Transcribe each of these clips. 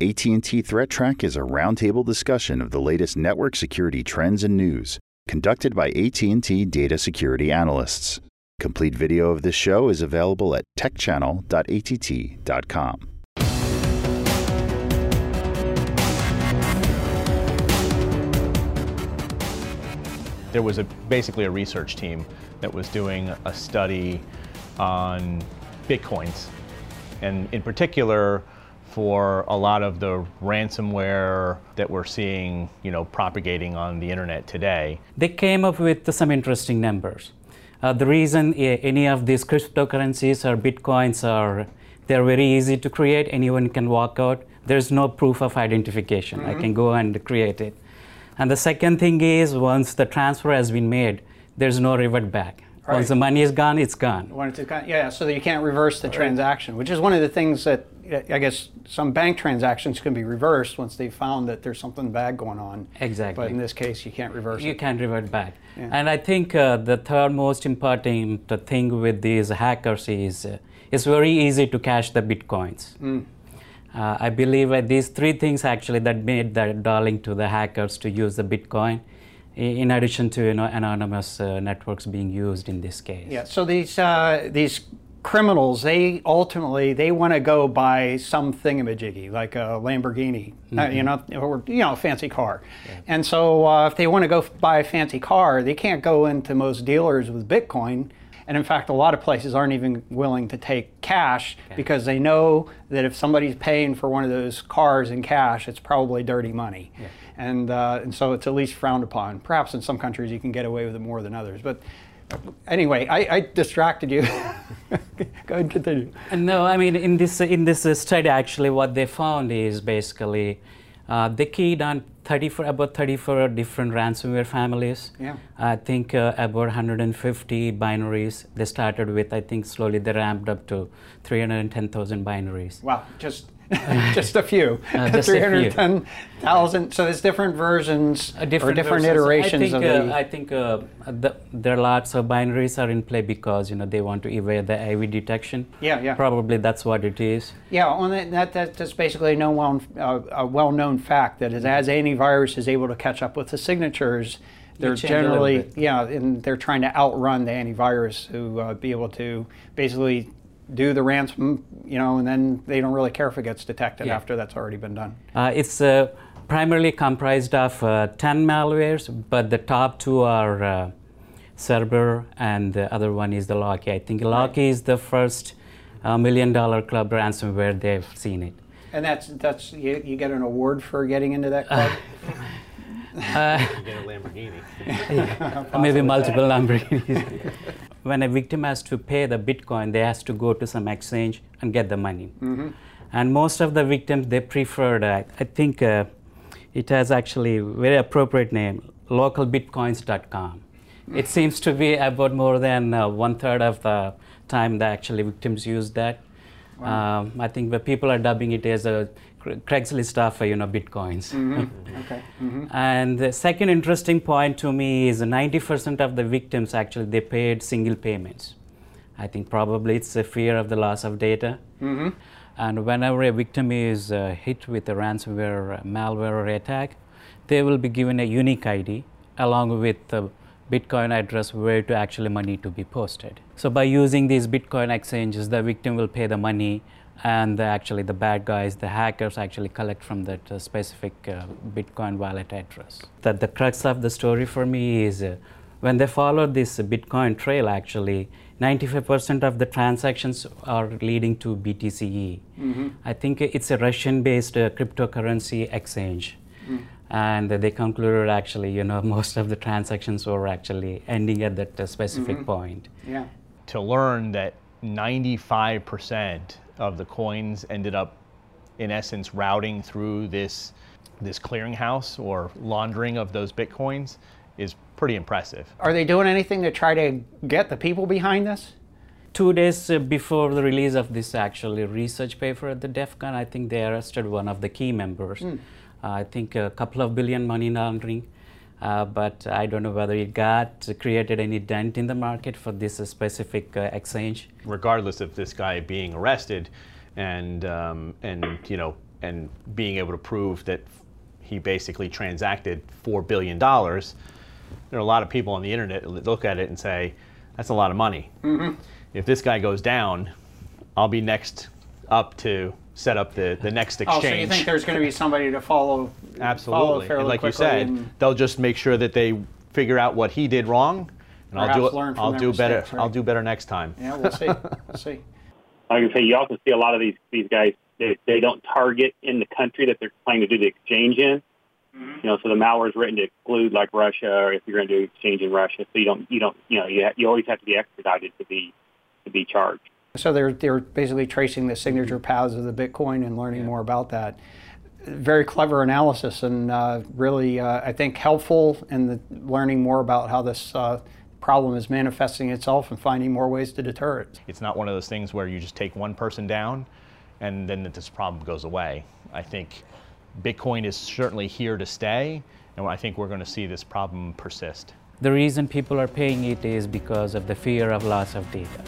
AT&T Threat Track is a roundtable discussion of the latest network security trends and news, conducted by AT&T data security analysts. Complete video of this show is available at techchannel.att.com. There was a, basically a research team that was doing a study on bitcoins, and in particular for a lot of the ransomware that we're seeing, you know, propagating on the internet today. They came up with some interesting numbers. Uh, the reason any of these cryptocurrencies or bitcoins are they're very easy to create. Anyone can walk out. There's no proof of identification. Mm-hmm. I can go and create it. And the second thing is once the transfer has been made, there's no revert back. Right. Once the money is gone, it's gone. Once it's gone, yeah. So that you can't reverse the right. transaction, which is one of the things that I guess some bank transactions can be reversed once they found that there's something bad going on. Exactly. But in this case, you can't reverse you it. can't revert back. Yeah. And I think uh, the third most important thing with these hackers is uh, it's very easy to cash the bitcoins. Mm. Uh, I believe uh, these three things actually that made that darling to the hackers to use the bitcoin in addition to you know anonymous uh, networks being used in this case. Yeah. So these uh, these criminals they ultimately they want to go buy some thingamajiggy like a Lamborghini, mm-hmm. uh, you mm-hmm. know, or you know, a fancy car. Yeah. And so uh, if they want to go buy a fancy car, they can't go into most dealers with Bitcoin. And in fact, a lot of places aren't even willing to take cash okay. because they know that if somebody's paying for one of those cars in cash, it's probably dirty money. Yeah and uh, and so it's at least frowned upon. Perhaps in some countries you can get away with it more than others, but. Anyway, I, I distracted you. Go ahead, continue. No, I mean in this in this study, actually, what they found is basically uh, they keyed on 34, about 34 different ransomware families. Yeah. I think uh, about 150 binaries. They started with, I think slowly they ramped up to 310,000 binaries. Wow, just just a few. Uh, 310,000. So there's different versions uh, different or different versions. iterations I think, of uh, the. I think uh, the, there are lots of binaries are in play because you know they want to evade the AV detection. Yeah, yeah. Probably that's what it is. Yeah, well, that, that, that's basically a, known, uh, a well-known fact that as antivirus is able to catch up with the signatures, they're generally yeah, and they're trying to outrun the antivirus to uh, be able to basically do the ransom, you know, and then they don't really care if it gets detected yeah. after that's already been done. Uh, it's uh, primarily comprised of uh, 10 malwares, but the top two are uh, Cerber and the other one is the Locky. I think Locky right. is the first uh, million dollar club ransomware they've seen it. And that's, that's you, you get an award for getting into that club? Uh, you get a Lamborghini. maybe multiple Lamborghinis. when a victim has to pay the Bitcoin, they has to go to some exchange and get the money. Mm-hmm. And most of the victims, they preferred, uh, I think uh, it has actually very appropriate name, localbitcoins.com. It seems to be about more than uh, one third of the time that actually victims use that. Wow. Um, I think the people are dubbing it as a Craigslist of you know bitcoins. Mm-hmm. okay. Mm-hmm. And the second interesting point to me is 90% of the victims actually they paid single payments. I think probably it's a fear of the loss of data. Mm-hmm. And whenever a victim is uh, hit with a ransomware, malware, or attack, they will be given a unique ID along with the Bitcoin address where to actually money to be posted. So by using these Bitcoin exchanges, the victim will pay the money and the, actually the bad guys, the hackers, actually collect from that uh, specific uh, Bitcoin wallet address. That the crux of the story for me is uh, when they follow this Bitcoin trail, actually, 95% of the transactions are leading to BTC-e. Mm-hmm. I think it's a Russian-based uh, cryptocurrency exchange. Mm. And they concluded actually, you know, most of the transactions were actually ending at that uh, specific mm-hmm. point. Yeah. To learn that 95% of the coins ended up, in essence, routing through this this clearinghouse or laundering of those bitcoins is pretty impressive. Are they doing anything to try to get the people behind this? Two days uh, before the release of this actually research paper at the DEF CON, I think they arrested one of the key members. Mm. Uh, I think a couple of billion money laundering. Uh, but I don't know whether it got created any dent in the market for this specific uh, exchange. Regardless of this guy being arrested, and um, and you know and being able to prove that he basically transacted $4 billion, there are a lot of people on the internet that look at it and say, that's a lot of money. Mm-hmm. If this guy goes down, I'll be next up to set up the, the next exchange. Oh, so you think there's going to be somebody to follow? Absolutely. Follow and like you said, and... they'll just make sure that they figure out what he did wrong, and I'll do it. I'll do better. Right? I'll do better next time. Yeah, we'll see. we'll see. Like I say, you also see a lot of these these guys. They, they don't target in the country that they're planning to do the exchange in. Mm-hmm. You know, so the malware is written to exclude like Russia, or if you're going to do exchange in Russia, so you don't you don't you know you, ha- you always have to be extradited to be to be charged. So they're they're basically tracing the signature paths of the Bitcoin and learning yeah. more about that. Very clever analysis and uh, really uh, I think helpful in the learning more about how this. Uh, problem is manifesting itself and finding more ways to deter it. It's not one of those things where you just take one person down and then this problem goes away. I think Bitcoin is certainly here to stay, and I think we're going to see this problem persist. The reason people are paying it is because of the fear of loss of data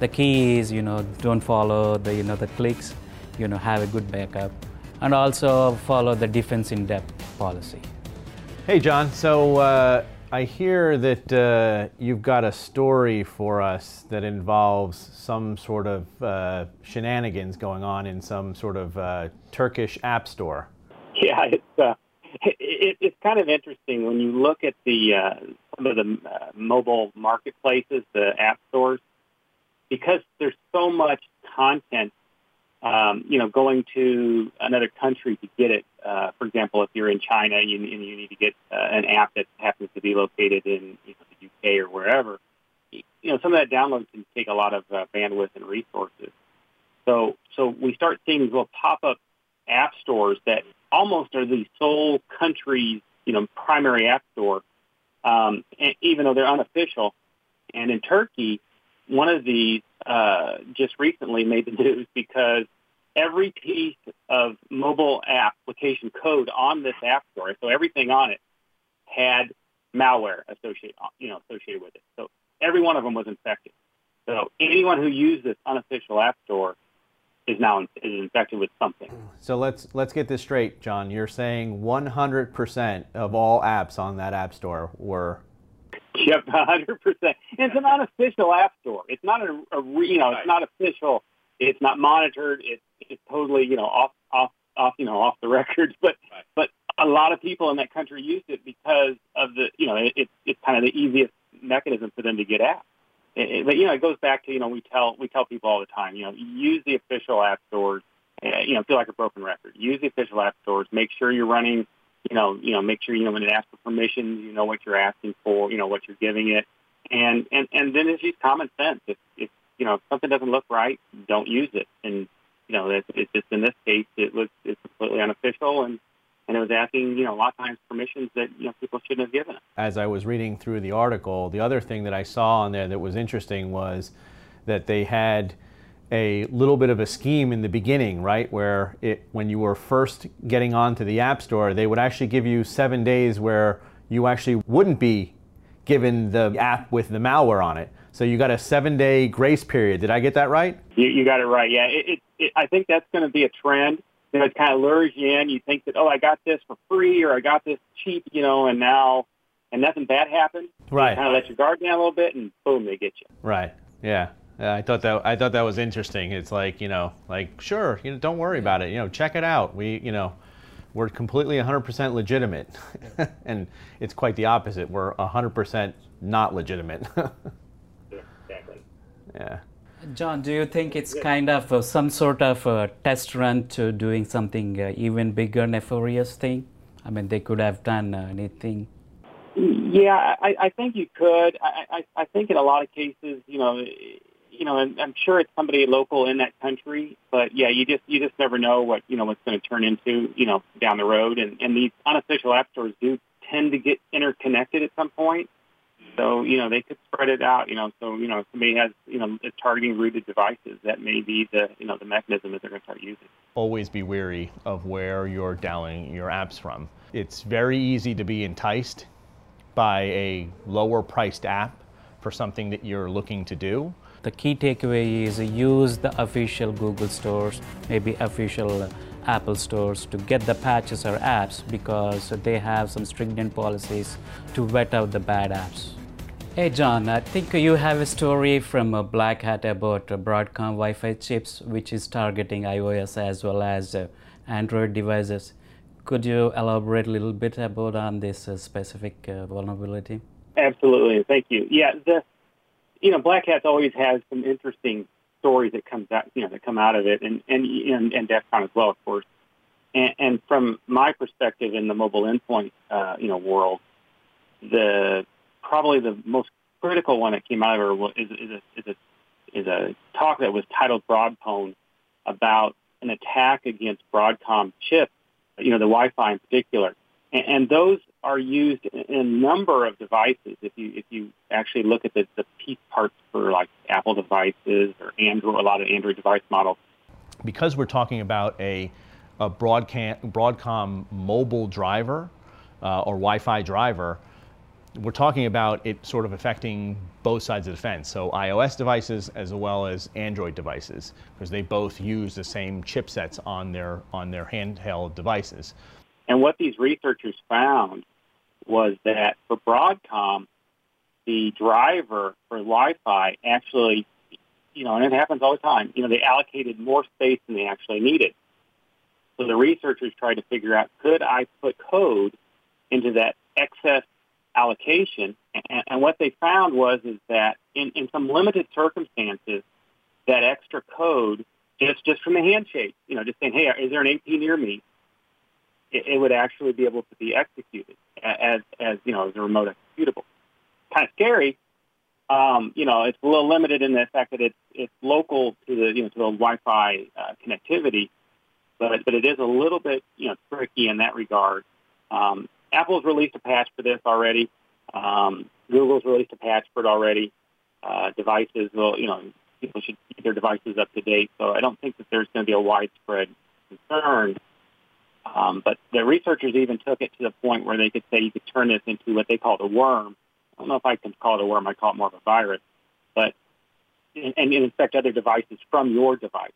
the key is you know don't follow the you know the clicks you know have a good backup and also follow the defense in depth policy. Hey john. So uh, i hear that uh, you've got a story for us that involves some sort of uh, shenanigans going on in some sort of uh, turkish app store. Yeah it's uh, it, it's kind of interesting. When you look at the uh, some of the mobile marketplaces the app stores because there's so much content, um, you know, going to another country to get it. Uh, for example, if you're in China and you, and you need to get uh, an app that happens to be located in you know, the UK or wherever, you know, some of that download can take a lot of uh, bandwidth and resources. So, so we start seeing these little pop-up app stores that almost are the sole country's, you know, primary app store, um, and even though they're unofficial. And in Turkey, one of these uh, just recently made the news because every piece of mobile application code on this app store, so everything on it, had malware associated, you know, associated with it. So every one of them was infected. So anyone who used this unofficial app store is now is infected with something. So let's let's get this straight, John. You're saying 100% of all apps on that app store were Yep, hundred percent. It's an unofficial app store. It's not a, a you know, it's not official. It's not monitored. It's it's totally you know off off off you know off the records. But right. but a lot of people in that country used it because of the you know it, it's it's kind of the easiest mechanism for them to get apps. It, it, but you know it goes back to you know we tell we tell people all the time you know use the official app stores. Uh, you know feel like a broken record. Use the official app stores. Make sure you're running you know, you know, make sure you know when it asks for permission, you know what you're asking for, you know what you're giving it, and and and then it's just common sense. If if you know if something doesn't look right, don't use it. And you know, it's, it's just in this case, it was it's completely unofficial and. And it was asking, you know, a lot of times permissions that you know people shouldn't have given. It. As I was reading through the article, the other thing that I saw on there that was interesting was that they had a little bit of a scheme in the beginning, right? Where it, when you were first getting onto the App Store, they would actually give you seven days where you actually wouldn't be given the app with the malware on it. So you got a seven day grace period. Did I get that right? You, you got it right. Yeah, it, it, it, I think that's going to be a trend. You know, it kind of lures you in. You think that, oh, I got this for free or I got this cheap, you know, and now, and nothing bad happened. Right. kind of let your guard down a little bit and boom, they get you. Right. Yeah. Yeah, I thought that I thought that was interesting. It's like you know, like sure, you know, don't worry about it. You know, check it out. We, you know, we're completely 100% legitimate, and it's quite the opposite. We're 100% not legitimate. exactly. Yeah. John, do you think it's kind of uh, some sort of a test run to doing something uh, even bigger, nefarious thing? I mean, they could have done uh, anything. Yeah, I, I think you could. I, I, I think in a lot of cases, you know, you know, and I'm sure it's somebody local in that country, but yeah, you just you just never know what you know what's going to turn into, you know, down the road. And and these unofficial app stores do tend to get interconnected at some point. So you know they could spread it out. You know, so you know if somebody has you know targeting rooted devices, that may be the you know the mechanism that they're going to start using. Always be wary of where you're downloading your apps from. It's very easy to be enticed by a lower priced app for something that you're looking to do. The key takeaway is use the official Google stores, maybe official Apple stores to get the patches or apps because they have some stringent policies to vet out the bad apps. Hey John, I think you have a story from a Black Hat about uh, Broadcom Wi-Fi chips, which is targeting iOS as well as uh, Android devices. Could you elaborate a little bit about on this uh, specific uh, vulnerability? Absolutely, thank you. Yeah, the you know Black Hat's always has some interesting stories that comes out you know that come out of it, and and and, and DEF CON as well, of course. And, and from my perspective in the mobile endpoint uh, you know world, the probably the most critical one that came out of it is, is, a, is, a, is a talk that was titled Broadpwn about an attack against Broadcom chips, you know, the Wi-Fi in particular. And, those are used in a number of devices. If you if you actually look at the, the piece parts for like Apple devices or Android, a lot of Android device models. Because we're talking about a, a Broadcom, Broadcom mobile driver uh, or Wi-Fi driver, we're talking about it sort of affecting both sides of the fence. So iOS devices as well as Android devices, because they both use the same chipsets on their on their handheld devices. And what these researchers found was that for Broadcom, the driver for Wi-Fi actually, you know, and it happens all the time. You know, they allocated more space than they actually needed. So the researchers tried to figure out, could I put code into that excess allocation. And, and what they found was is that in, in some limited circumstances, that extra code, just just from the handshake, you know, just saying, hey, is there an AP near me? It, it would actually be able to be executed as as you know as a remote executable. Kind of scary. Um, you know, it's a little limited in the fact that it's it's local to the you know to the Wi-Fi uh, connectivity, but but it is a little bit you know tricky in that regard. Um, Apple's released a patch for this already. Um, Google's released a patch for it already. Uh, devices will, you know, people should keep their devices up to date. So I don't think that there's going to be a widespread concern. Um, but the researchers even took it to the point where they could say you could turn this into what they call a worm. I don't know if I can call it a worm. I call it more of a virus. But and, and infect other devices from your device.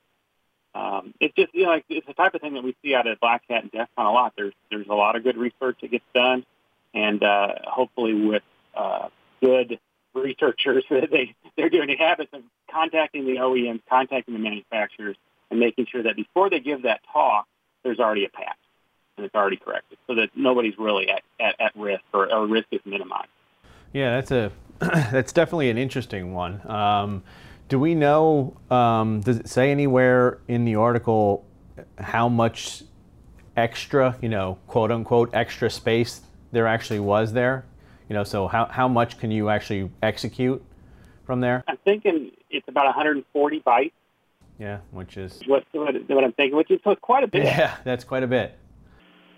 Um, it's just you know like, it's the type of thing that we see out of Black Hat and DEF CON a lot. There's there's a lot of good research that gets done, and uh, hopefully with uh, good researchers that they they're doing a habit of contacting the OEMs, contacting the manufacturers, and making sure that before they give that talk, there's already a patch and it's already corrected, so that nobody's really at, at, at risk or, or risk is minimized. Yeah, that's a that's definitely an interesting one. Um, do we know, um, does it say anywhere in the article how much extra, you know, quote unquote, extra space there actually was there? You know, so how, how much can you actually execute from there? I'm thinking it's about 140 bytes. Yeah, which is what, what, what I'm thinking, which is quite a bit. Yeah, that's quite a bit.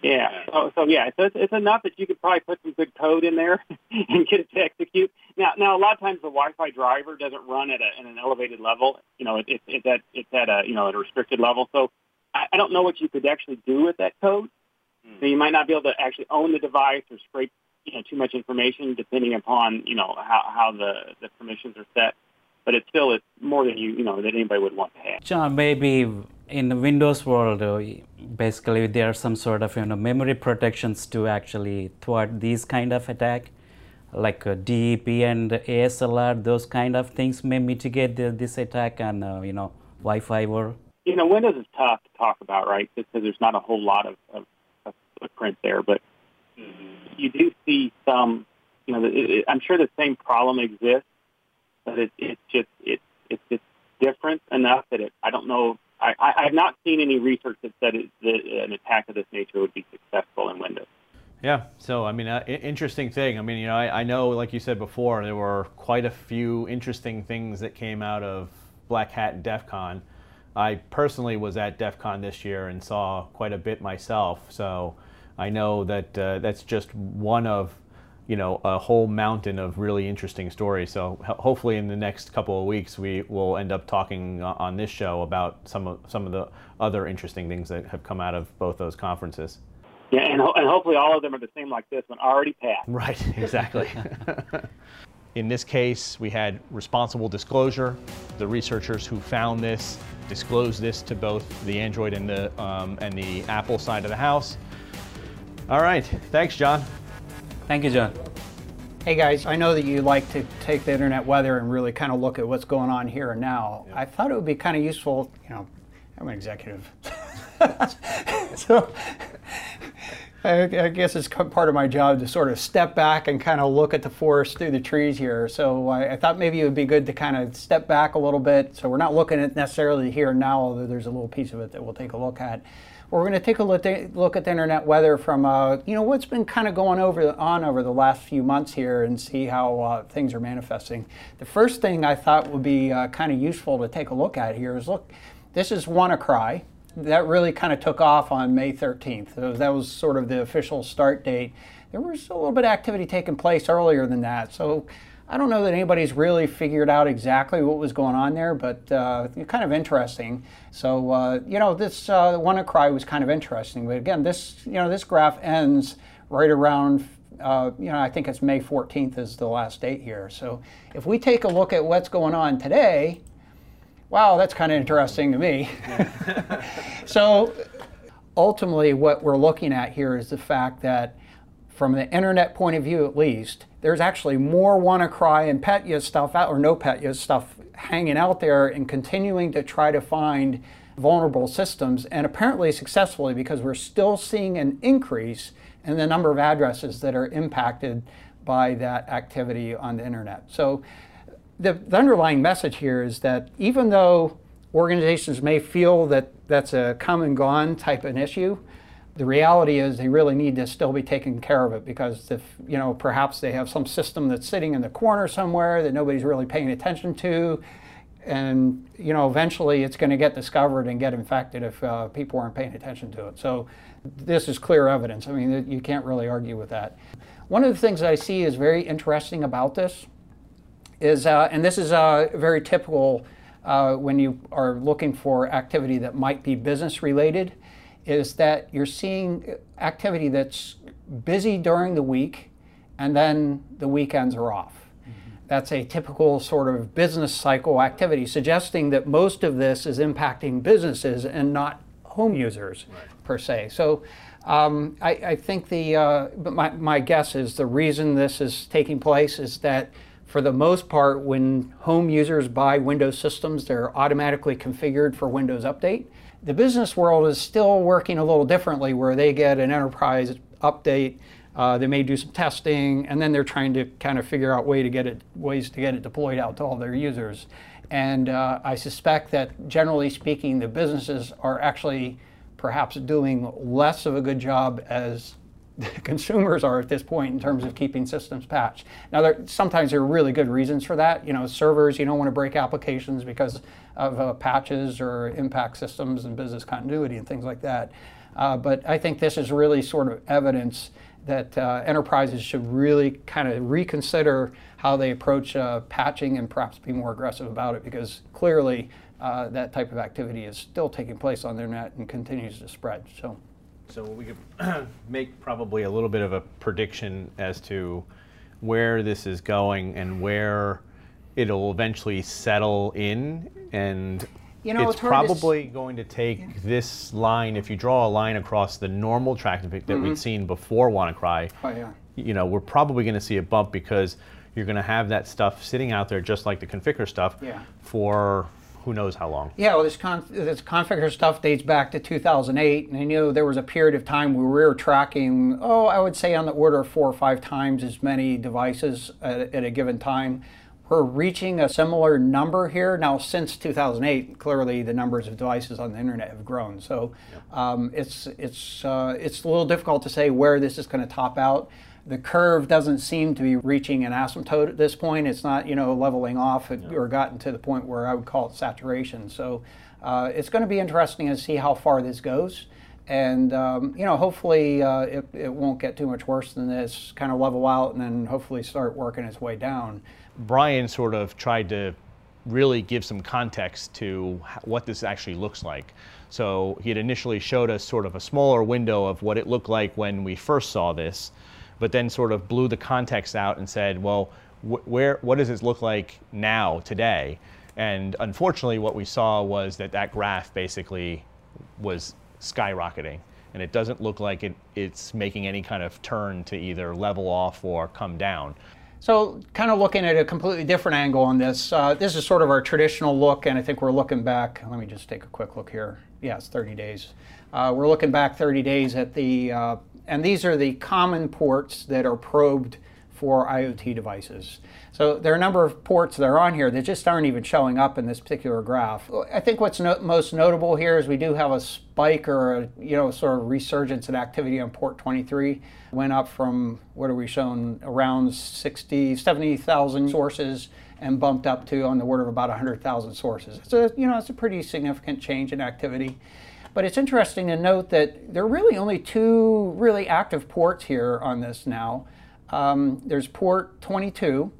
Yeah. So, so yeah, so it's, it's enough that you could probably put some good code in there and get it to execute. Now, now a lot of times the Wi-Fi driver doesn't run at, a, at an elevated level. You know, it, it, it's at it's at a you know at a restricted level. So I, I don't know what you could actually do with that code. Hmm. So you might not be able to actually own the device or scrape you know too much information depending upon you know how how the the permissions are set. But it's still it's more than you you know that anybody would want to have. John, maybe in the Windows world, uh, basically there are some sort of you know memory protections to actually thwart these kind of attack, like uh, DEP and ASLR. Those kind of things may mitigate the, this attack on uh, you know Wi-Fi world. You know, Windows is tough to talk about, right? Because there's not a whole lot of, of, of footprint there, but you do see some. You know, it, it, I'm sure the same problem exists, but it, it's just it, it's just different enough that it, I don't know I, I have not seen any research that said it, that an attack of this nature would be successful in Windows. Yeah, so I mean, uh, interesting thing. I mean, you know, I, I, know, like you said before, there were quite a few interesting things that came out of Black Hat and DEF CON. I personally was at DEF CON this year and saw quite a bit myself, so I know that uh, that's just one of you know a whole mountain of really interesting stories. So hopefully in the next couple of weeks we will end up talking on this show about some of some of the other interesting things that have come out of both those conferences. Yeah, and, ho- and hopefully all of them are the same like this one, already passed. Right, exactly. in this case, we had responsible disclosure. The researchers who found this disclosed this to both the Android and the, um, and the Apple side of the house. All right, thanks, John. Thank you, John. Hey guys, I know that you like to take the internet weather and really kind of look at what's going on here and now. I thought it would be kind of useful, you know, I'm an executive. so I, I, guess it's part of my job to sort of step back and kind of look at the forest through the trees here. So I, I, thought maybe it would be good to kind of step back a little bit. So we're not looking at necessarily here and now, although there's a little piece of it that we'll take a look at. We're going to take a look at the internet weather from, uh, you know, what's been kind of going over on over the last few months here and see how uh, things are manifesting. The first thing I thought would be uh, kind of useful to take a look at here is look, this is WannaCry. That really kind of took off on May 13th. So that was sort of the official start date. There was a little bit of activity taking place earlier than that. So I don't know that anybody's really figured out exactly what was going on there, but uh, kind of interesting. So uh, you know, this uh, WannaCry was kind of interesting. But again, this you know this graph ends right around. Uh, you know, I think it's May 14th is the last date here. So if we take a look at what's going on today, wow, that's kind of interesting to me. so ultimately, what we're looking at here is the fact that from the internet point of view at least, there's actually more WannaCry and Petya stuff out, or NotPetya stuff hanging out there and continuing to try to find vulnerable systems, and apparently successfully because we're still seeing an increase in the number of addresses that are impacted by that activity on the internet. So the, the underlying message here is that even though organizations may feel that that's a come and gone type of an issue, the reality is they really need to still be taking care of it because if you know perhaps they have some system that's sitting in the corner somewhere that nobody's really paying attention to. And you know eventually it's going to get discovered and get infected if uh, people aren't paying attention to it. So this is clear evidence. I mean you can't really argue with that. One of the things i see is very interesting about this is uh, and this is uh, very typical uh, when you are looking for activity that might be business related is that you're seeing activity that's busy during the week and then the weekends are off. Mm-hmm. That's a typical sort of business cycle activity, suggesting that most of this is impacting businesses and not home users right. per se. So um, I, I, think the, uh, but my, my guess is the reason this is taking place is that for the most part, when home users buy Windows systems, they're automatically configured for Windows Update. The business world is still working a little differently where they get an enterprise update, uh, they may do some testing, and then they're trying to kind of figure out way to get it, ways to get it deployed out to all their users. And uh, I suspect that generally speaking, the businesses are actually perhaps doing less of a good job as consumers are at this point in terms of keeping systems patched. Now, there, sometimes there are really good reasons for that. You know, servers, you don't want to break applications because of uh, patches or impact systems and business continuity and things like that. Uh, but I think this is really sort of evidence that uh, enterprises should really kind of reconsider how they approach uh, patching and perhaps be more aggressive about it because clearly uh, that type of activity is still taking place on their net and continues to spread. So. So we could make probably a little bit of a prediction as to where this is going and where it'll eventually settle in and you know, it's, it's probably to... going to take yeah. this line, if you draw a line across the normal tracking that mm-hmm. we'd seen before WannaCry, oh, yeah. you know, we're probably going to see a bump because you're going to have that stuff sitting out there just like the Conficker stuff yeah. for who knows how long. Yeah, well, this, con- this Conficker stuff dates back to 2008, and I know there was a period of time where we were tracking, oh, I would say on the order of four or five times as many devices at, at a given time. We're reaching a similar number here now. Since 2008, clearly the numbers of devices on the internet have grown. So um, it's it's uh, it's a little difficult to say where this is going to top out the curve doesn't seem to be reaching an asymptote at this point. It's not, you know, leveling off or gotten to the point where I would call it saturation. So uh, it's going to be interesting to see how far this goes. And, um, you know, hopefully uh, it, it won't get too much worse than this, kind of level out and then hopefully start working its way down. Brian sort of tried to really give some context to what this actually looks like. So he had initially showed us sort of a smaller window of what it looked like when we first saw this but then sort of blew the context out and said, well, wh- where, what does this look like now, today? And unfortunately, what we saw was that that graph basically was skyrocketing. And it doesn't look like it, it's making any kind of turn to either level off or come down. So, kind of looking at a completely different angle on this. Uh, this is sort of our traditional look, and I think we're looking back. Let me just take a quick look here. Yeah, it's 30 days. Uh, we're looking back 30 days at the, uh, and these are the common ports that are probed for IoT devices. So there are a number of ports that are on here that just aren't even showing up in this particular graph. I think what's no most notable here is we do have a spike or a you know sort of resurgence in activity on port 23. Went up from what are we shown around 60, 70,000 sources and bumped up to on the order of about 100,000 sources. A you know it's a pretty significant change in activity. But it's interesting to note that there are really only two really active ports here on this now. Um, there's port 22,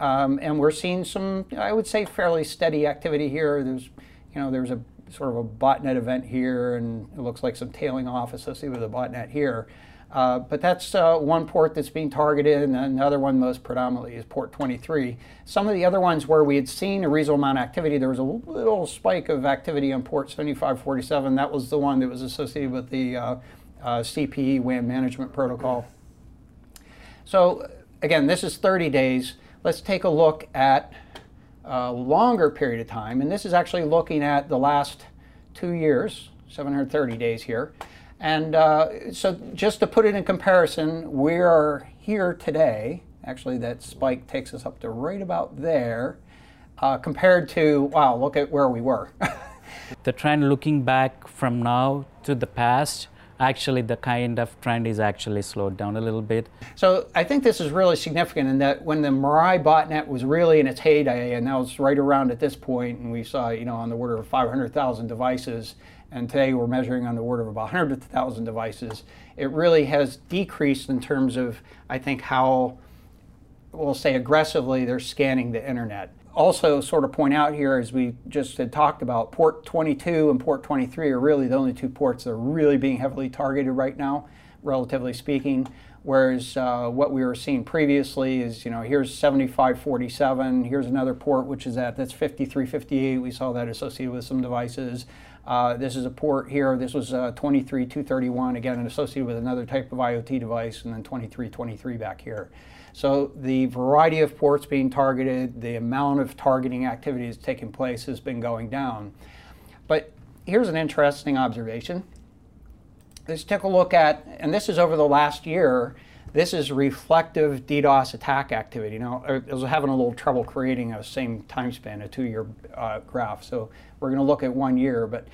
um, and we're seeing some, I would say, fairly steady activity here. There's, you know, there's a sort of a botnet event here, and it looks like some tailing off associated with a botnet here. Uh, but that's uh, one port that's being targeted, and another one most predominantly is port 23. Some of the other ones where we had seen a reasonable amount of activity, there was a little spike of activity on port 7547. That was the one that was associated with the uh, uh CPE WAN management protocol. So again, this is 30 days. Let's take a look at a longer period of time. And this is actually looking at the last two years, 730 days here. And uh, so just to put it in comparison, we are here today. Actually, that spike takes us up to right about there. Uh, compared to, wow, look at where we were. the trend looking back from now to the past actually the kind of trend is actually slowed down a little bit. So I think this is really significant in that when the Mirai botnet was really in its heyday, and that was right around at this point, and we saw, you know, on the order of 500,000 devices, and today we're measuring on the order of about 100,000 devices, it really has decreased in terms of, I think, how, we'll say aggressively, they're scanning the internet also sort of point out here, as we just had talked about, port 22 and port 23 are really the only two ports that are really being heavily targeted right now, relatively speaking. Whereas uh, what we were seeing previously is, you know, here's 7547, here's another port which is at, that's 5358. We saw that associated with some devices. Uh, this is a port here, this was uh, 23231, again, associated with another type of IoT device, and then 2323 back here. So the variety of ports being targeted, the amount of targeting activities taking place has been going down. But here's an interesting observation. Let's take a look at, and this is over the last year, this is reflective DDoS attack activity. Now, I was having a little trouble creating a same time span, a two-year uh, graph, so we're going to look at one year. But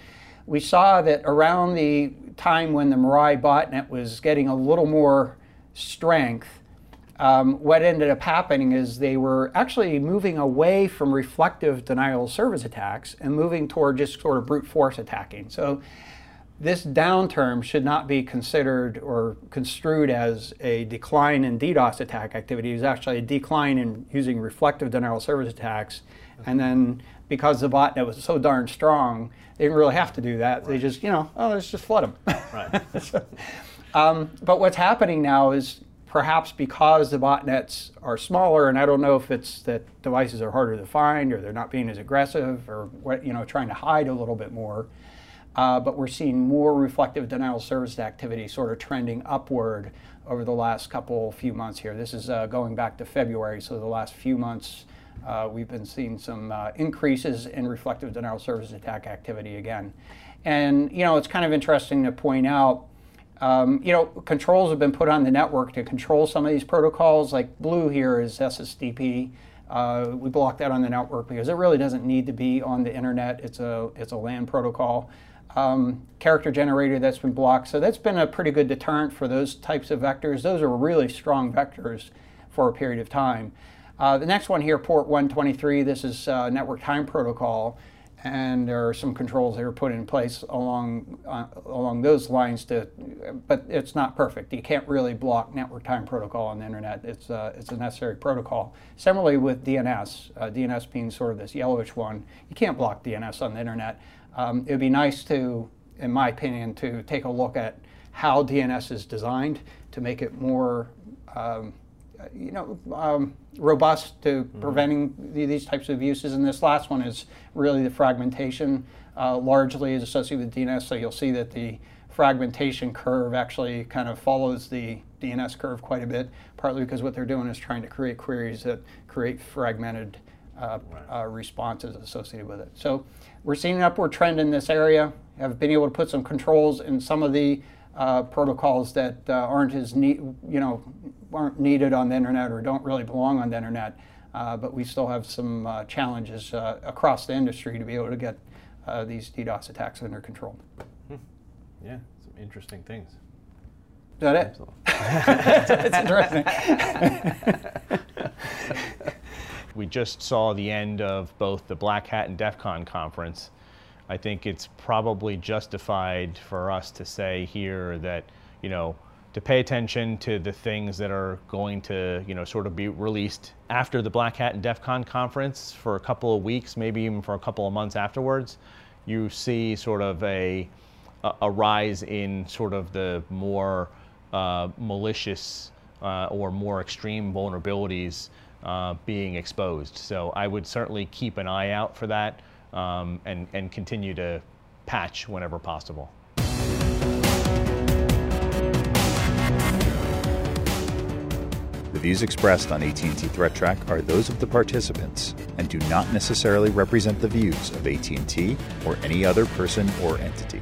we saw that around the time when the Mirai botnet was getting a little more strength, um, what ended up happening is they were actually moving away from reflective denial of service attacks and moving toward just sort of brute force attacking. So this downturn should not be considered or construed as a decline in DDoS attack activity. It's actually a decline in using reflective denial of service attacks. And then because the botnet was so darn strong, they didn't really have to do that. Right. They just, you know, oh, let's just flood them. Right. so, um, but what's happening now is perhaps because the botnets are smaller, and I don't know if it's that devices are harder to find or they're not being as aggressive or what, you know, trying to hide a little bit more. Uh, but we're seeing more reflective denial of service activity sort of trending upward over the last couple few months here. This is uh, going back to February, so the last few months uh, we've been seeing some uh, increases in reflective denial of service attack activity again. And you know, it's kind of interesting to point out um, you know, controls have been put on the network to control some of these protocols. Like blue here is SSDP. Uh, we block that on the network because it really doesn't need to be on the internet. It's a it's a LAN protocol. Um, character generator that's been blocked. So that's been a pretty good deterrent for those types of vectors. Those are really strong vectors for a period of time. Uh, the next one here, port 123, this is uh, network time protocol and there are some controls that are put in place along uh, along those lines to, but it's not perfect. You can't really block network time protocol on the internet. It's uh, it's a necessary protocol. Similarly with DNS, uh, DNS being sort of this yellowish one, you can't block DNS on the internet. Um, it would be nice to, in my opinion, to take a look at how DNS is designed to make it more um, you know, um, robust to Mm-hmm. preventing the, these types of uses. And this last one is really the fragmentation, uh, largely is associated with DNS. So you'll see that the fragmentation curve actually kind of follows the DNS curve quite a bit, partly because what they're doing is trying to create queries that create fragmented uh, uh, responses associated with it. So we're seeing an upward trend in this area. Have been able to put some controls in some of the uh, protocols that uh, aren't as need, you know, aren't needed on the internet or don't really belong on the internet. Uh, but we still have some uh, challenges uh, across the industry to be able to get uh, these DDoS attacks under control. Yeah, some interesting things. Is that it? it's interesting. We just saw the end of both the Black Hat and DEF CON conference. I think it's probably justified for us to say here that, you know, to pay attention to the things that are going to, you know, sort of be released after the Black Hat and DEF CON conference for a couple of weeks, maybe even for a couple of months afterwards. You see sort of a, a, rise in sort of the more uh, malicious uh, or more extreme vulnerabilities uh, being exposed. So I would certainly keep an eye out for that um, and, and continue to patch whenever possible. The views expressed on AT&T Threat Track are those of the participants and do not necessarily represent the views of AT&T or any other person or entity.